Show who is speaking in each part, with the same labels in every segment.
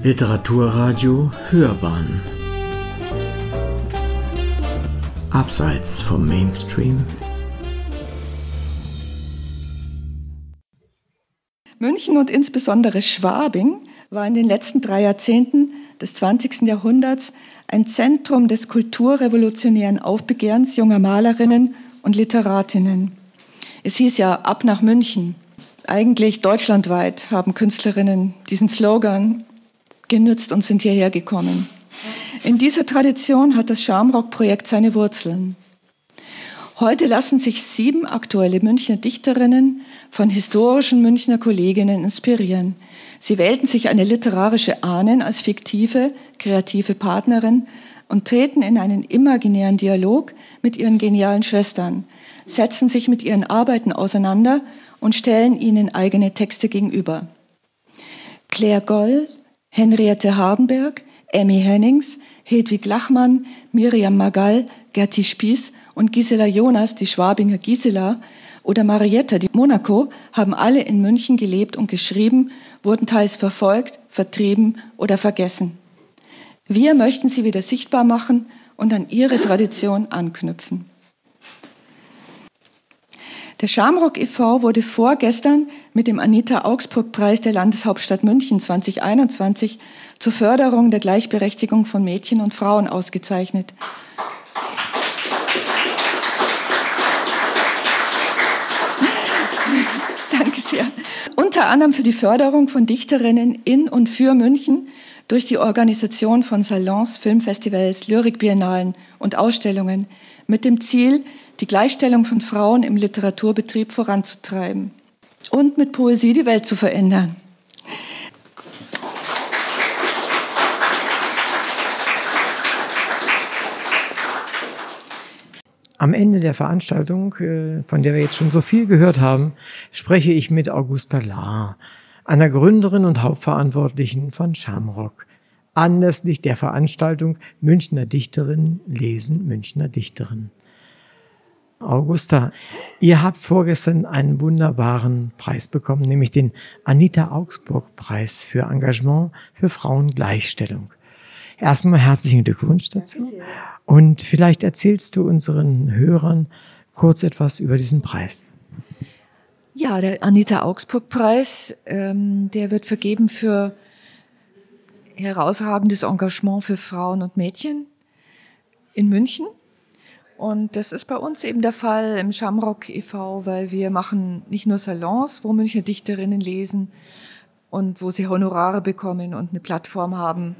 Speaker 1: Literaturradio Hörbahn Abseits vom Mainstream
Speaker 2: München und insbesondere Schwabing war in den letzten drei Jahrzehnten des 20. Jahrhunderts ein Zentrum des kulturrevolutionären Aufbegehrens junger Malerinnen und Literatinnen. Es hieß ja ab nach München. Eigentlich deutschlandweit haben Künstlerinnen diesen Slogan genützt und sind hierher gekommen. In dieser Tradition hat das Schamrock-Projekt seine Wurzeln. Heute lassen sich sieben aktuelle Münchner Dichterinnen von historischen Münchner Kolleginnen inspirieren. Sie wählten sich eine literarische Ahnen als fiktive, kreative Partnerin und treten in einen imaginären Dialog mit ihren genialen Schwestern, setzen sich mit ihren Arbeiten auseinander und stellen ihnen eigene Texte gegenüber. Claire Goll, Henriette Hardenberg, Emmy Hennings, Hedwig Lachmann, Miriam Magall, Gerti Spieß und Gisela Jonas, die Schwabinger Gisela, oder Marietta, die Monaco, haben alle in München gelebt und geschrieben, wurden teils verfolgt, vertrieben oder vergessen. Wir möchten sie wieder sichtbar machen und an ihre Tradition anknüpfen. Der Schamrock e.V. wurde vorgestern mit dem Anita Augsburg Preis der Landeshauptstadt München 2021 zur Förderung der Gleichberechtigung von Mädchen und Frauen ausgezeichnet. Danke sehr. Unter anderem für die Förderung von Dichterinnen in und für München durch die Organisation von Salons, Filmfestivals, Lyrikbiennalen und Ausstellungen mit dem Ziel, die Gleichstellung von Frauen im Literaturbetrieb voranzutreiben und mit Poesie die Welt zu verändern.
Speaker 3: Am Ende der Veranstaltung, äh, von der wir jetzt schon so viel gehört haben, spreche ich mit Augusta Lahr, einer Gründerin und Hauptverantwortlichen von Schamrock, anlässlich der Veranstaltung Münchner Dichterinnen lesen Münchner Dichterinnen. Augusta, ihr habt vorgestern einen wunderbaren Preis bekommen, nämlich den Anita Augsburg Preis für Engagement für Frauengleichstellung. Erstmal herzlichen Glückwunsch dazu. Und vielleicht erzählst du unseren Hörern kurz etwas über diesen Preis.
Speaker 2: Ja, der Anita Augsburg Preis, ähm, der wird vergeben für herausragendes Engagement für Frauen und Mädchen in München. Und das ist bei uns eben der Fall im Shamrock e.V., weil wir machen nicht nur Salons, wo Münchner Dichterinnen lesen und wo sie Honorare bekommen und eine Plattform haben,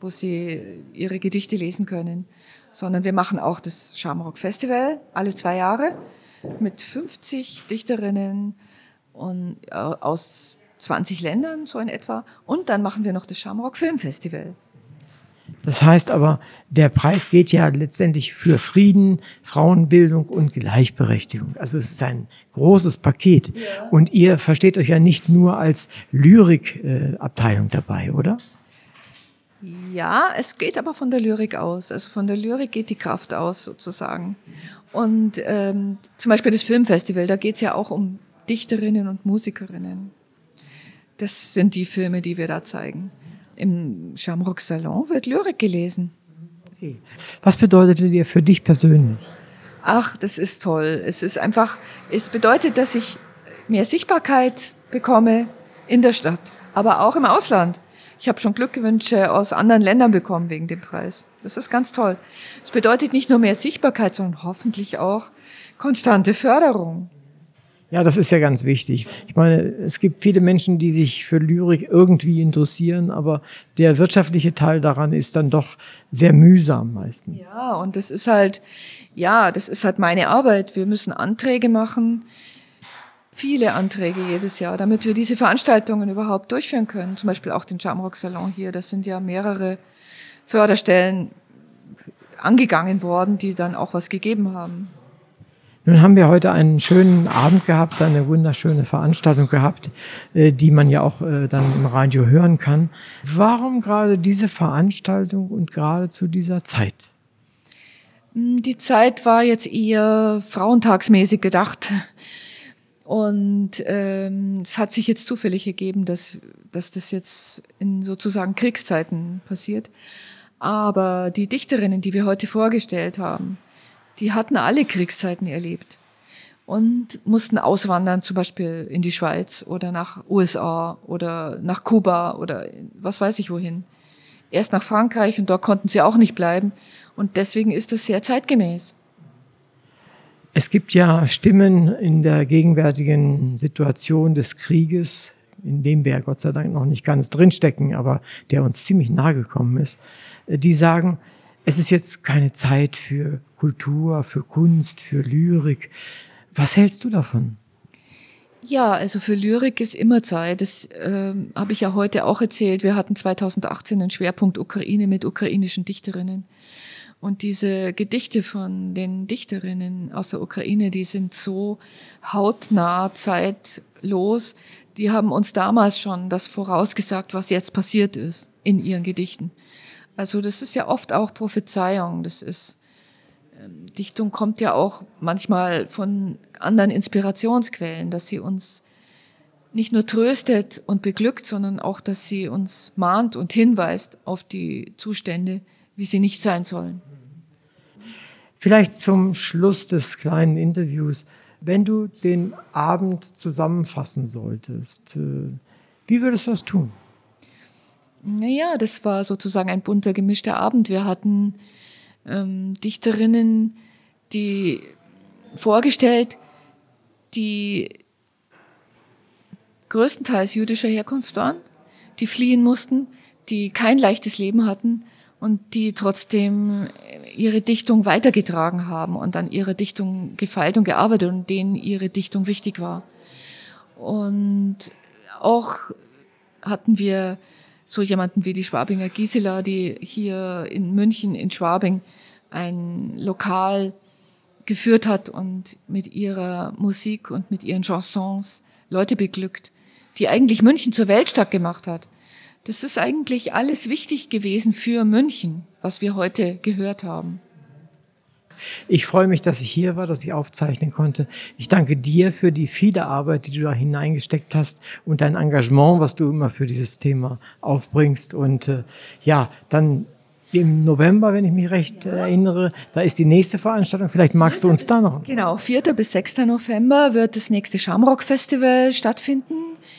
Speaker 2: wo sie ihre Gedichte lesen können, sondern wir machen auch das Shamrock Festival alle zwei Jahre mit 50 Dichterinnen und, äh, aus 20 Ländern, so in etwa. Und dann machen wir noch das Shamrock Filmfestival.
Speaker 3: Das heißt aber, der Preis geht ja letztendlich für Frieden, Frauenbildung und Gleichberechtigung. Also es ist ein großes Paket. Ja. Und ihr versteht euch ja nicht nur als Lyrikabteilung dabei, oder?
Speaker 2: Ja, es geht aber von der Lyrik aus. Also von der Lyrik geht die Kraft aus sozusagen. Und ähm, zum Beispiel das Filmfestival, da geht es ja auch um Dichterinnen und Musikerinnen. Das sind die Filme, die wir da zeigen. Im Shamrock Salon wird Lyrik gelesen.
Speaker 3: Okay. Was bedeutet dir für dich persönlich?
Speaker 2: Ach, das ist toll. Es ist einfach, es bedeutet, dass ich mehr Sichtbarkeit bekomme in der Stadt, aber auch im Ausland. Ich habe schon Glückwünsche aus anderen Ländern bekommen wegen dem Preis. Das ist ganz toll. Es bedeutet nicht nur mehr Sichtbarkeit, sondern hoffentlich auch konstante Förderung.
Speaker 3: Ja, das ist ja ganz wichtig. Ich meine, es gibt viele Menschen, die sich für Lyrik irgendwie interessieren, aber der wirtschaftliche Teil daran ist dann doch sehr mühsam meistens.
Speaker 2: Ja, und das ist halt, ja, das ist halt meine Arbeit. Wir müssen Anträge machen, viele Anträge jedes Jahr, damit wir diese Veranstaltungen überhaupt durchführen können. Zum Beispiel auch den Jamrock Salon hier. Das sind ja mehrere Förderstellen angegangen worden, die dann auch was gegeben haben.
Speaker 3: Nun haben wir heute einen schönen Abend gehabt, eine wunderschöne Veranstaltung gehabt, äh, die man ja auch äh, dann im Radio hören kann. Warum gerade diese Veranstaltung und gerade zu dieser Zeit?
Speaker 2: Hm, die Zeit war jetzt eher frauentagsmäßig gedacht. Und ähm, es hat sich jetzt zufällig ergeben, dass, dass das jetzt in sozusagen Kriegszeiten passiert. Aber die Dichterinnen, die wir heute vorgestellt haben, die hatten alle Kriegszeiten erlebt und mussten auswandern, zum Beispiel in die Schweiz oder nach USA oder nach Kuba oder was weiß ich wohin. Erst nach Frankreich und dort konnten sie auch nicht bleiben. Und deswegen ist das sehr zeitgemäß.
Speaker 3: Es gibt ja Stimmen in der gegenwärtigen Situation des Krieges, in dem wir Gott sei Dank noch nicht ganz drinstecken, aber der uns ziemlich nahe gekommen ist, die sagen, es ist jetzt keine Zeit für Kultur, für Kunst, für Lyrik. Was hältst du davon?
Speaker 2: Ja, also für Lyrik ist immer Zeit. Das äh, habe ich ja heute auch erzählt. Wir hatten 2018 einen Schwerpunkt Ukraine mit ukrainischen Dichterinnen. Und diese Gedichte von den Dichterinnen aus der Ukraine, die sind so hautnah, zeitlos. Die haben uns damals schon das vorausgesagt, was jetzt passiert ist in ihren Gedichten. Also das ist ja oft auch Prophezeiung. Das ist ähm, Dichtung kommt ja auch manchmal von anderen Inspirationsquellen, dass sie uns nicht nur tröstet und beglückt, sondern auch, dass sie uns mahnt und hinweist auf die Zustände, wie sie nicht sein sollen.
Speaker 3: Vielleicht zum Schluss des kleinen Interviews, wenn du den Abend zusammenfassen solltest, äh, wie würdest du das tun?
Speaker 2: Naja, das war sozusagen ein bunter, gemischter Abend. Wir hatten ähm, Dichterinnen, die vorgestellt, die größtenteils jüdischer Herkunft waren, die fliehen mussten, die kein leichtes Leben hatten und die trotzdem ihre Dichtung weitergetragen haben und an ihrer Dichtung gefeilt und gearbeitet und denen ihre Dichtung wichtig war. Und auch hatten wir so jemanden wie die Schwabinger Gisela, die hier in München, in Schwabing, ein Lokal geführt hat und mit ihrer Musik und mit ihren Chansons Leute beglückt, die eigentlich München zur Weltstadt gemacht hat. Das ist eigentlich alles wichtig gewesen für München, was wir heute gehört haben.
Speaker 3: Ich freue mich, dass ich hier war, dass ich aufzeichnen konnte. Ich danke dir für die viele Arbeit, die du da hineingesteckt hast und dein Engagement, was du immer für dieses Thema aufbringst. Und äh, ja, dann im November, wenn ich mich recht ja. erinnere, da ist die nächste Veranstaltung. Vielleicht magst du uns da noch.
Speaker 2: Genau, 4. bis 6. November wird das nächste Shamrock Festival stattfinden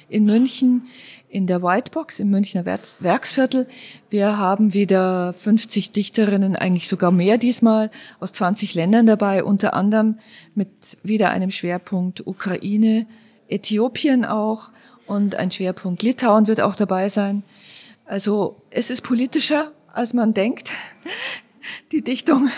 Speaker 2: in München in der Whitebox im Münchner Werksviertel. Wir haben wieder 50 Dichterinnen, eigentlich sogar mehr diesmal, aus 20 Ländern dabei, unter anderem mit wieder einem Schwerpunkt Ukraine, Äthiopien auch und ein Schwerpunkt Litauen wird auch dabei sein. Also es ist politischer, als man denkt, die Dichtung.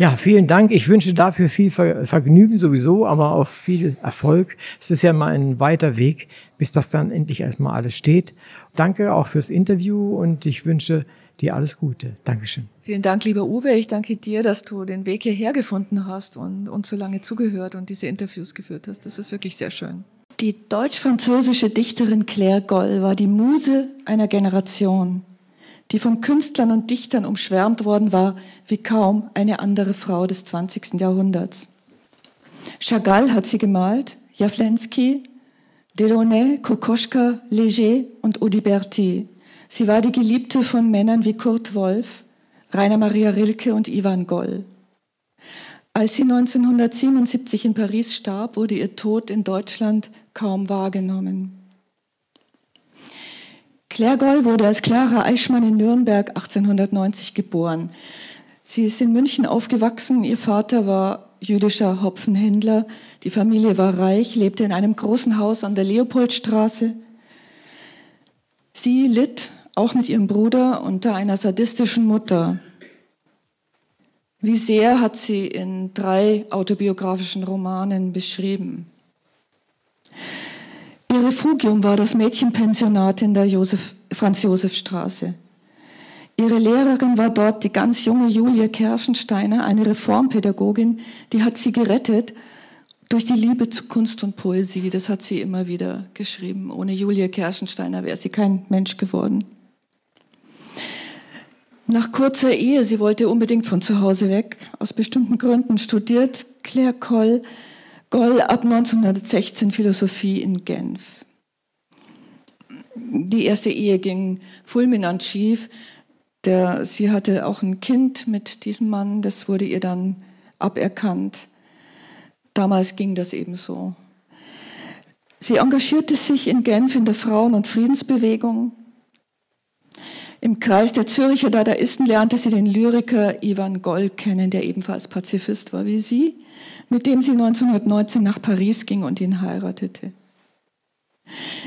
Speaker 3: Ja, vielen Dank. Ich wünsche dafür viel Vergnügen sowieso, aber auch viel Erfolg. Es ist ja mal ein weiter Weg, bis das dann endlich erstmal alles steht. Danke auch fürs Interview und ich wünsche dir alles Gute. Dankeschön.
Speaker 2: Vielen Dank, lieber Uwe. Ich danke dir, dass du den Weg hierher gefunden hast und uns so lange zugehört und diese Interviews geführt hast. Das ist wirklich sehr schön. Die deutsch-französische Dichterin Claire Goll war die Muse einer Generation die von Künstlern und Dichtern umschwärmt worden war wie kaum eine andere Frau des 20. Jahrhunderts. Chagall hat sie gemalt, Jawlensky, Delaunay, Kokoschka, Léger und Audiberti. Sie war die Geliebte von Männern wie Kurt Wolf, Rainer Maria Rilke und Ivan Goll. Als sie 1977 in Paris starb, wurde ihr Tod in Deutschland kaum wahrgenommen. Claire Goll wurde als Clara Eichmann in Nürnberg 1890 geboren. Sie ist in München aufgewachsen. Ihr Vater war jüdischer Hopfenhändler. Die Familie war reich, lebte in einem großen Haus an der Leopoldstraße. Sie litt auch mit ihrem Bruder unter einer sadistischen Mutter. Wie sehr hat sie in drei autobiografischen Romanen beschrieben. Ihr Refugium war das Mädchenpensionat in der Josef, Franz-Josef-Straße. Ihre Lehrerin war dort die ganz junge Julia Kerschensteiner, eine Reformpädagogin, die hat sie gerettet durch die Liebe zu Kunst und Poesie. Das hat sie immer wieder geschrieben. Ohne Julia Kerschensteiner wäre sie kein Mensch geworden. Nach kurzer Ehe, sie wollte unbedingt von zu Hause weg, aus bestimmten Gründen studiert Claire Koll Goll ab 1916 Philosophie in Genf. Die erste Ehe ging fulminant schief. Der, sie hatte auch ein Kind mit diesem Mann, das wurde ihr dann aberkannt. Damals ging das eben so. Sie engagierte sich in Genf in der Frauen- und Friedensbewegung. Im Kreis der Züricher Dadaisten lernte sie den Lyriker Ivan Goll kennen, der ebenfalls Pazifist war wie sie, mit dem sie 1919 nach Paris ging und ihn heiratete.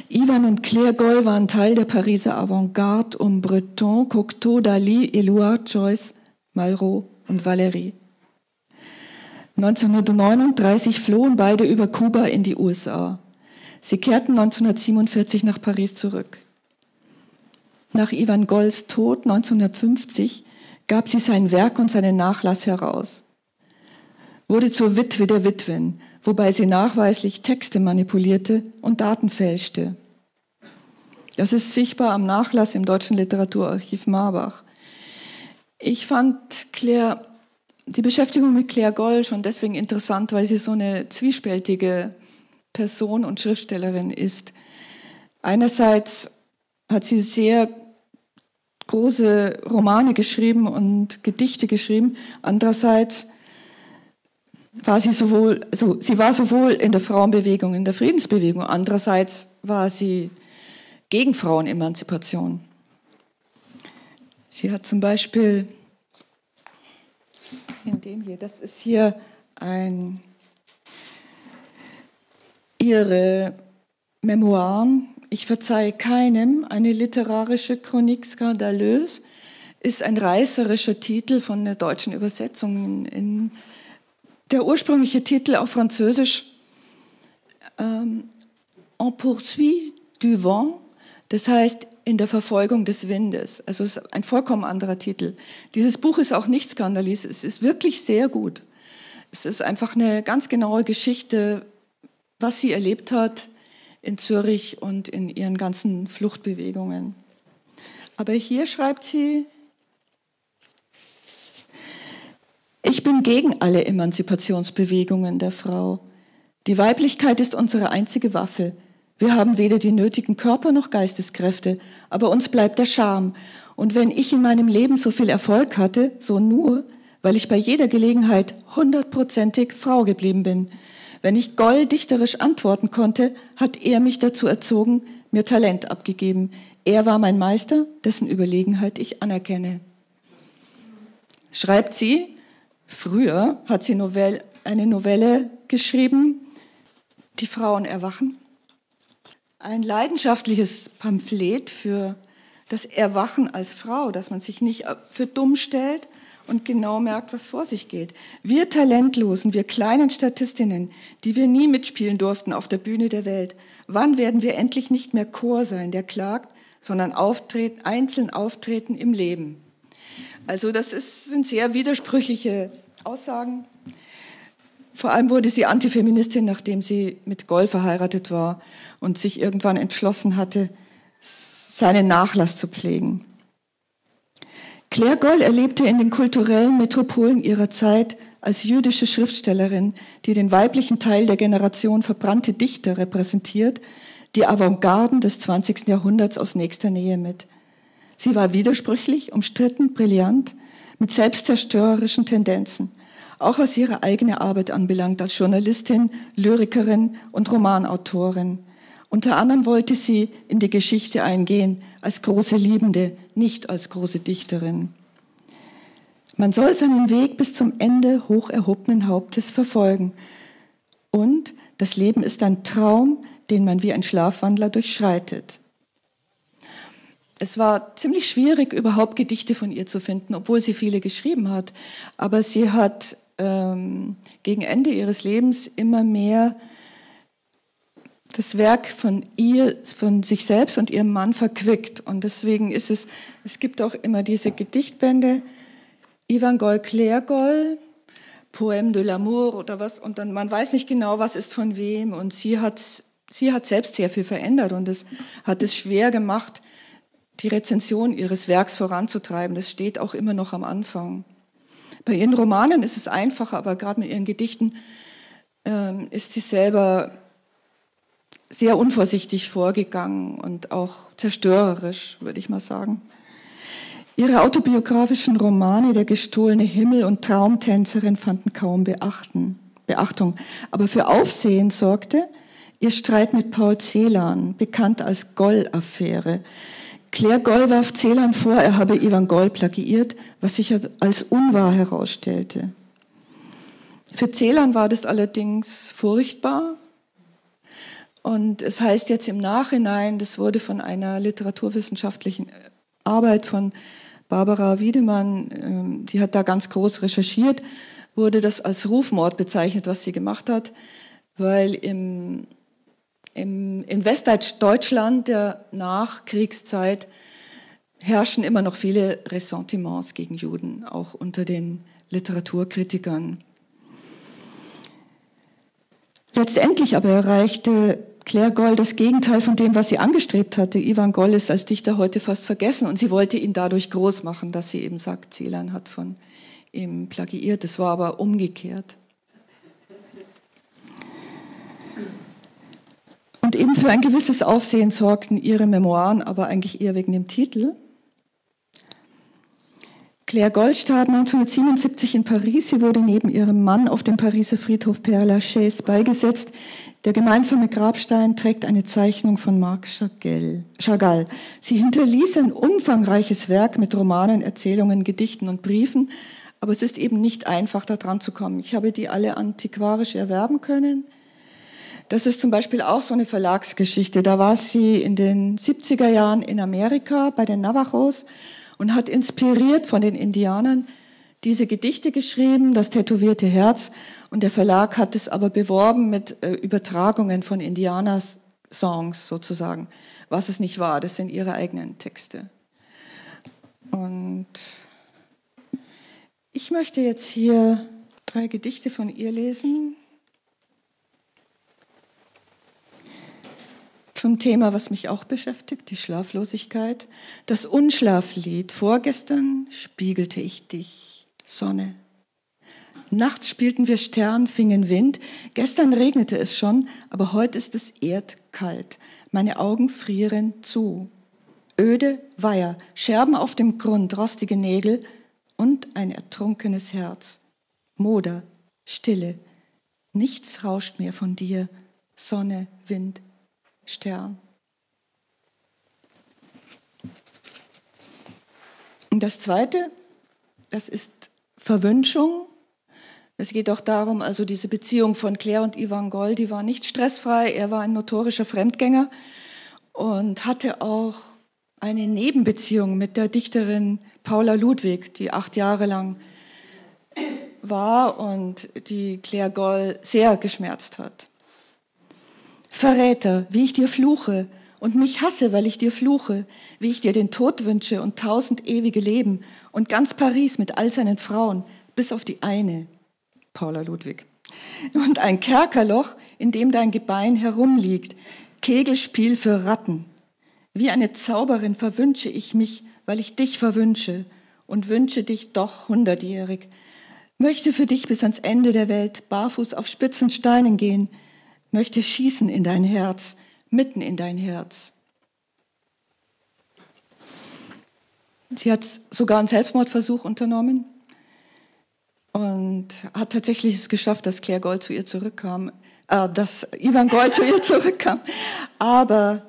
Speaker 2: Ivan und Claire Goll waren Teil der Pariser Avantgarde um Breton, Cocteau, Dali, Éluard, Joyce, Malraux und Valéry. 1939 flohen beide über Kuba in die USA. Sie kehrten 1947 nach Paris zurück. Nach Ivan Golls Tod 1950 gab sie sein Werk und seinen Nachlass heraus, wurde zur Witwe der Witwen, wobei sie nachweislich Texte manipulierte und Daten fälschte. Das ist sichtbar am Nachlass im Deutschen Literaturarchiv Marbach. Ich fand Claire, die Beschäftigung mit Claire Goll schon deswegen interessant, weil sie so eine zwiespältige Person und Schriftstellerin ist. Einerseits hat sie sehr große Romane geschrieben und Gedichte geschrieben. Andererseits war sie sowohl, also sie war sowohl in der Frauenbewegung, in der Friedensbewegung, andererseits war sie gegen Frauenemanzipation. Sie hat zum Beispiel in dem hier, das ist hier ein, ihre Memoiren ich verzeihe keinem, eine literarische Chronik skandalös, ist ein reißerischer Titel von der deutschen Übersetzung. In, der ursprüngliche Titel auf Französisch ähm, En poursuit du vent, das heißt in der Verfolgung des Windes. Also es ist ein vollkommen anderer Titel. Dieses Buch ist auch nicht skandalös, es ist wirklich sehr gut. Es ist einfach eine ganz genaue Geschichte, was sie erlebt hat, in Zürich und in ihren ganzen Fluchtbewegungen. Aber hier schreibt sie, ich bin gegen alle Emanzipationsbewegungen der Frau. Die Weiblichkeit ist unsere einzige Waffe. Wir haben weder die nötigen Körper noch Geisteskräfte, aber uns bleibt der Charme. Und wenn ich in meinem Leben so viel Erfolg hatte, so nur, weil ich bei jeder Gelegenheit hundertprozentig Frau geblieben bin. Wenn ich Goll dichterisch antworten konnte, hat er mich dazu erzogen, mir Talent abgegeben. Er war mein Meister, dessen Überlegenheit ich anerkenne. Schreibt sie, früher hat sie Novelle, eine Novelle geschrieben, Die Frauen erwachen. Ein leidenschaftliches Pamphlet für das Erwachen als Frau, dass man sich nicht für dumm stellt, und genau merkt, was vor sich geht. Wir Talentlosen, wir kleinen Statistinnen, die wir nie mitspielen durften auf der Bühne der Welt, wann werden wir endlich nicht mehr Chor sein, der klagt, sondern auftreten, einzeln auftreten im Leben? Also das ist, sind sehr widersprüchliche Aussagen. Vor allem wurde sie Antifeministin, nachdem sie mit Goll verheiratet war und sich irgendwann entschlossen hatte, seinen Nachlass zu pflegen. Claire Goll erlebte in den kulturellen Metropolen ihrer Zeit als jüdische Schriftstellerin, die den weiblichen Teil der Generation verbrannte Dichter repräsentiert, die Avantgarden des 20. Jahrhunderts aus nächster Nähe mit. Sie war widersprüchlich, umstritten, brillant, mit selbstzerstörerischen Tendenzen, auch was ihre eigene Arbeit anbelangt als Journalistin, Lyrikerin und Romanautorin. Unter anderem wollte sie in die Geschichte eingehen als große Liebende, nicht als große Dichterin. Man soll seinen Weg bis zum Ende hoch erhobenen Hauptes verfolgen. Und das Leben ist ein Traum, den man wie ein Schlafwandler durchschreitet. Es war ziemlich schwierig, überhaupt Gedichte von ihr zu finden, obwohl sie viele geschrieben hat. Aber sie hat ähm, gegen Ende ihres Lebens immer mehr das Werk von ihr, von sich selbst und ihrem Mann verquickt. Und deswegen ist es, es gibt auch immer diese Gedichtbände, Ivan Goll, Claire Goll, Poème de l'amour oder was, und dann, man weiß nicht genau, was ist von wem. Und sie hat, sie hat selbst sehr viel verändert und es hat es schwer gemacht, die Rezension ihres Werks voranzutreiben. Das steht auch immer noch am Anfang. Bei ihren Romanen ist es einfacher, aber gerade mit ihren Gedichten ähm, ist sie selber sehr unvorsichtig vorgegangen und auch zerstörerisch, würde ich mal sagen. Ihre autobiografischen Romane Der gestohlene Himmel und Traumtänzerin fanden kaum Beachten, Beachtung. Aber für Aufsehen sorgte ihr Streit mit Paul Celan, bekannt als Goll-Affäre. Claire Goll warf Celan vor, er habe Ivan Goll plagiiert, was sich als unwahr herausstellte. Für Celan war das allerdings furchtbar. Und es heißt jetzt im Nachhinein, das wurde von einer literaturwissenschaftlichen Arbeit von Barbara Wiedemann, ähm, die hat da ganz groß recherchiert, wurde das als Rufmord bezeichnet, was sie gemacht hat, weil im, im, in Westdeutschland der Nachkriegszeit herrschen immer noch viele Ressentiments gegen Juden, auch unter den Literaturkritikern. Letztendlich aber erreichte Claire Goll das Gegenteil von dem, was sie angestrebt hatte. Ivan Goll ist als Dichter heute fast vergessen und sie wollte ihn dadurch groß machen, dass sie eben sagt, Celan hat von ihm plagiiert. Das war aber umgekehrt. Und eben für ein gewisses Aufsehen sorgten ihre Memoiren, aber eigentlich eher wegen dem Titel. Claire Gold starb 1977 in Paris. Sie wurde neben ihrem Mann auf dem Pariser Friedhof Père Lachaise beigesetzt. Der gemeinsame Grabstein trägt eine Zeichnung von Marc Chagall. Sie hinterließ ein umfangreiches Werk mit Romanen, Erzählungen, Gedichten und Briefen, aber es ist eben nicht einfach, da dran zu kommen. Ich habe die alle antiquarisch erwerben können. Das ist zum Beispiel auch so eine Verlagsgeschichte. Da war sie in den 70er Jahren in Amerika bei den Navajos und hat inspiriert von den Indianern diese Gedichte geschrieben, das tätowierte Herz. Und der Verlag hat es aber beworben mit äh, Übertragungen von Indianer-Songs sozusagen, was es nicht war. Das sind ihre eigenen Texte. Und ich möchte jetzt hier drei Gedichte von ihr lesen. zum Thema, was mich auch beschäftigt, die Schlaflosigkeit. Das Unschlaflied. Vorgestern spiegelte ich dich, Sonne. Nachts spielten wir Stern, fingen Wind. Gestern regnete es schon, aber heute ist es erdkalt. Meine Augen frieren zu. Öde Weiher, Scherben auf dem Grund, rostige Nägel und ein ertrunkenes Herz. Moder, Stille. Nichts rauscht mehr von dir. Sonne, Wind, Stern. Und das Zweite, das ist Verwünschung. Es geht auch darum, also diese Beziehung von Claire und Ivan Goll, die war nicht stressfrei. Er war ein notorischer Fremdgänger und hatte auch eine Nebenbeziehung mit der Dichterin Paula Ludwig, die acht Jahre lang war und die Claire Goll sehr geschmerzt hat. Verräter, wie ich dir fluche und mich hasse, weil ich dir fluche, wie ich dir den Tod wünsche und tausend ewige Leben und ganz Paris mit all seinen Frauen, bis auf die eine, Paula Ludwig. Und ein Kerkerloch, in dem dein Gebein herumliegt, Kegelspiel für Ratten. Wie eine Zauberin verwünsche ich mich, weil ich dich verwünsche und wünsche dich doch hundertjährig. Möchte für dich bis ans Ende der Welt barfuß auf spitzen Steinen gehen, möchte schießen in dein Herz, mitten in dein Herz. Sie hat sogar einen Selbstmordversuch unternommen und hat tatsächlich es geschafft, dass Claire Gold zu ihr zurückkam, äh, dass Ivan Gold zu ihr zurückkam. Aber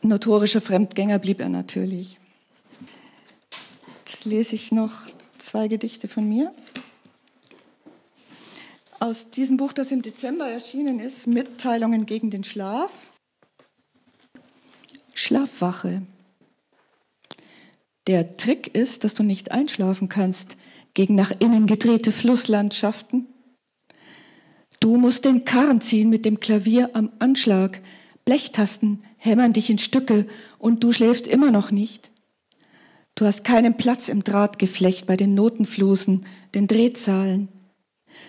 Speaker 2: notorischer Fremdgänger blieb er natürlich. Jetzt lese ich noch zwei Gedichte von mir aus diesem Buch, das im Dezember erschienen ist, Mitteilungen gegen den Schlaf. Schlafwache. Der Trick ist, dass du nicht einschlafen kannst gegen nach innen gedrehte Flusslandschaften. Du musst den Karren ziehen mit dem Klavier am Anschlag. Blechtasten hämmern dich in Stücke und du schläfst immer noch nicht. Du hast keinen Platz im Drahtgeflecht bei den Notenflusen, den Drehzahlen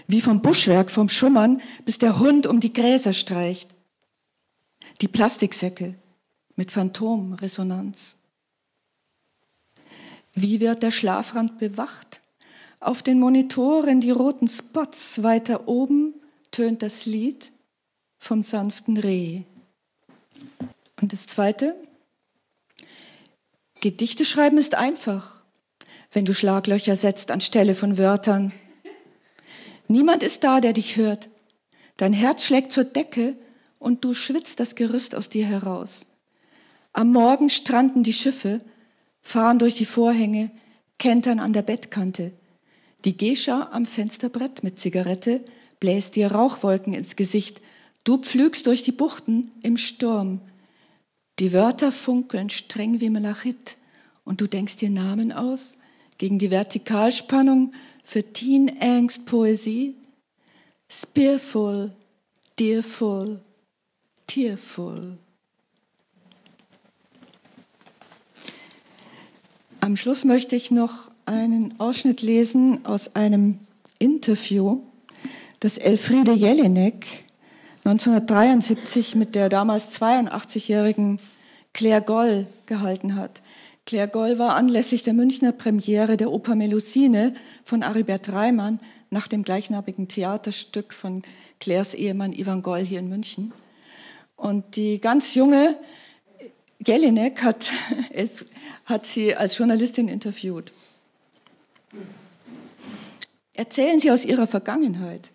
Speaker 2: wie vom Buschwerk, vom Schummern, bis der Hund um die Gräser streicht. Die Plastiksäcke mit Phantomresonanz. Wie wird der Schlafrand bewacht? Auf den Monitoren die roten Spots weiter oben tönt das Lied vom sanften Reh. Und das Zweite, Gedichte schreiben ist einfach, wenn du Schlaglöcher setzt anstelle von Wörtern. Niemand ist da, der dich hört. Dein Herz schlägt zur Decke und du schwitzt das Gerüst aus dir heraus. Am Morgen stranden die Schiffe, fahren durch die Vorhänge, kentern an der Bettkante. Die Gescha am Fensterbrett mit Zigarette bläst dir Rauchwolken ins Gesicht. Du pflügst durch die Buchten im Sturm. Die Wörter funkeln streng wie Malachit und du denkst dir Namen aus gegen die Vertikalspannung für Teen Angst Poesie. Spearful, dearful, tearful. Am Schluss möchte ich noch einen Ausschnitt lesen aus einem Interview, das Elfriede Jelinek 1973 mit der damals 82-jährigen Claire Goll gehalten hat. Claire Goll war anlässlich der Münchner Premiere der Oper Melusine von Aribert Reimann nach dem gleichnamigen Theaterstück von Claires Ehemann Ivan Goll hier in München. Und die ganz junge Jelinek hat, hat sie als Journalistin interviewt. Erzählen Sie aus Ihrer Vergangenheit.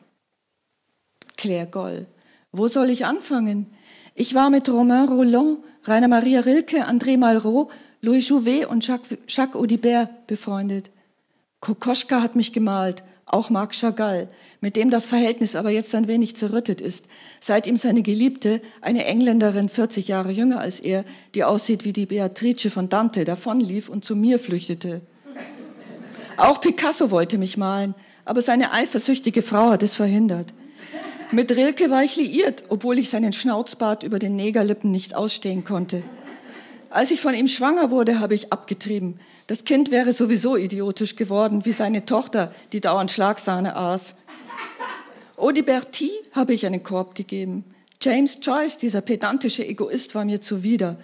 Speaker 2: Claire Goll. Wo soll ich anfangen? Ich war mit Romain Roland, Rainer Maria Rilke, André Malraux, Louis Jouvet und Jacques, Jacques Audibert befreundet. Kokoschka hat mich gemalt, auch Marc Chagall, mit dem das Verhältnis aber jetzt ein wenig zerrüttet ist, seit ihm seine Geliebte, eine Engländerin 40 Jahre jünger als er, die aussieht wie die Beatrice von Dante, davonlief und zu mir flüchtete. Auch Picasso wollte mich malen, aber seine eifersüchtige Frau hat es verhindert. Mit Rilke war ich liiert, obwohl ich seinen Schnauzbart über den Negerlippen nicht ausstehen konnte. Als ich von ihm schwanger wurde, habe ich abgetrieben. Das Kind wäre sowieso idiotisch geworden, wie seine Tochter, die dauernd Schlagsahne aß. Audiberti habe ich einen Korb gegeben. James Joyce, dieser pedantische Egoist, war mir zuwider.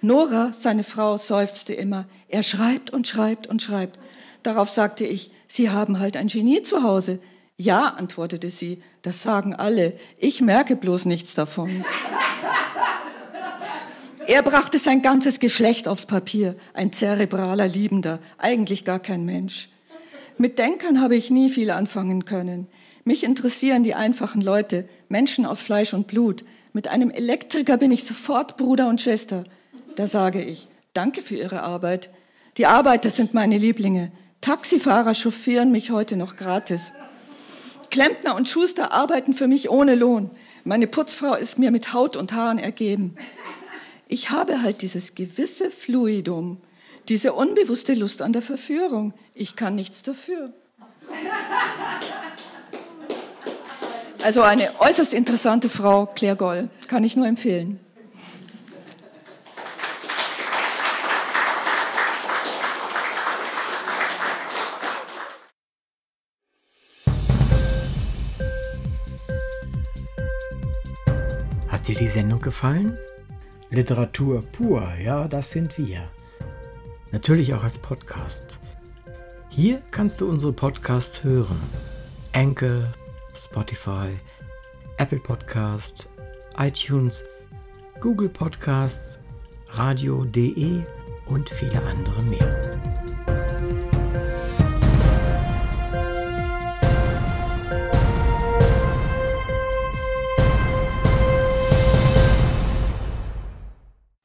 Speaker 2: Nora, seine Frau, seufzte immer. Er schreibt und schreibt und schreibt. Darauf sagte ich, Sie haben halt ein Genie zu Hause. Ja, antwortete sie, das sagen alle. Ich merke bloß nichts davon. Er brachte sein ganzes Geschlecht aufs Papier, ein zerebraler Liebender, eigentlich gar kein Mensch. Mit Denkern habe ich nie viel anfangen können. Mich interessieren die einfachen Leute, Menschen aus Fleisch und Blut. Mit einem Elektriker bin ich sofort Bruder und Schwester. Da sage ich, danke für Ihre Arbeit. Die Arbeiter sind meine Lieblinge. Taxifahrer chauffieren mich heute noch gratis. Klempner und Schuster arbeiten für mich ohne Lohn. Meine Putzfrau ist mir mit Haut und Haaren ergeben. Ich habe halt dieses gewisse Fluidum, diese unbewusste Lust an der Verführung. Ich kann nichts dafür. Also eine äußerst interessante Frau, Claire Goll, kann ich nur empfehlen.
Speaker 1: Hat dir die Sendung gefallen? Literatur pur, ja, das sind wir. Natürlich auch als Podcast. Hier kannst du unsere Podcasts hören. Anchor, Spotify, Apple Podcast, iTunes, Google Podcasts, radio.de und viele andere mehr.